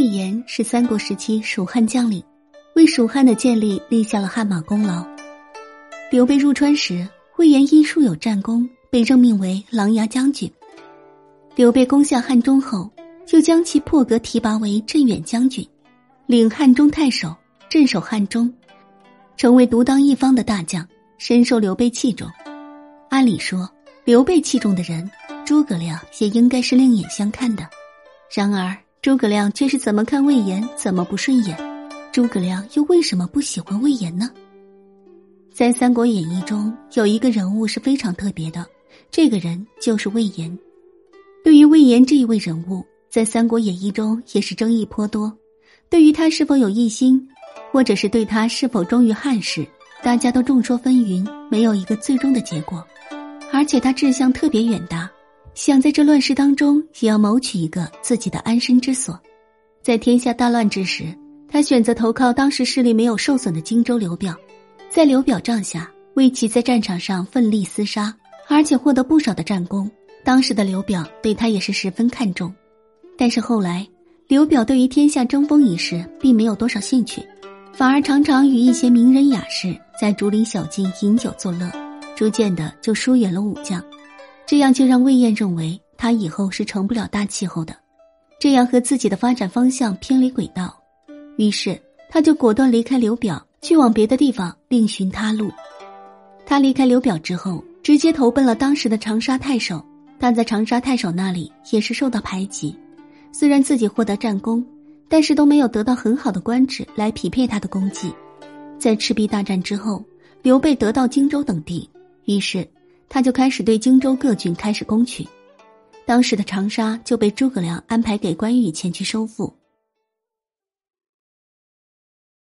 魏延是三国时期蜀汉将领，为蜀汉的建立立下了汗马功劳。刘备入川时，魏延因素有战功，被任命为琅琊将军。刘备攻下汉中后，就将其破格提拔为镇远将军，领汉中太守，镇守汉中，成为独当一方的大将，深受刘备器重。按理说，刘备器重的人，诸葛亮也应该是另眼相看的。然而，诸葛亮却是怎么看魏延怎么不顺眼。诸葛亮又为什么不喜欢魏延呢？在《三国演义》中，有一个人物是非常特别的，这个人就是魏延。对于魏延这一位人物，在《三国演义》中也是争议颇多。对于他是否有异心，或者是对他是否忠于汉室，大家都众说纷纭，没有一个最终的结果。而且他志向特别远大，想在这乱世当中也要谋取一个自己的安身之所。在天下大乱之时，他选择投靠当时势力没有受损的荆州刘表，在刘表帐下为其在战场上奋力厮杀，而且获得不少的战功。当时的刘表对他也是十分看重，但是后来刘表对于天下争锋一事并没有多少兴趣，反而常常与一些名人雅士在竹林小径饮酒作乐，逐渐的就疏远了武将，这样就让魏延认为他以后是成不了大气候的，这样和自己的发展方向偏离轨道，于是他就果断离开刘表，去往别的地方另寻他路。他离开刘表之后，直接投奔了当时的长沙太守。但在长沙太守那里也是受到排挤，虽然自己获得战功，但是都没有得到很好的官职来匹配他的功绩。在赤壁大战之后，刘备得到荆州等地，于是他就开始对荆州各郡开始攻取。当时的长沙就被诸葛亮安排给关羽前去收复。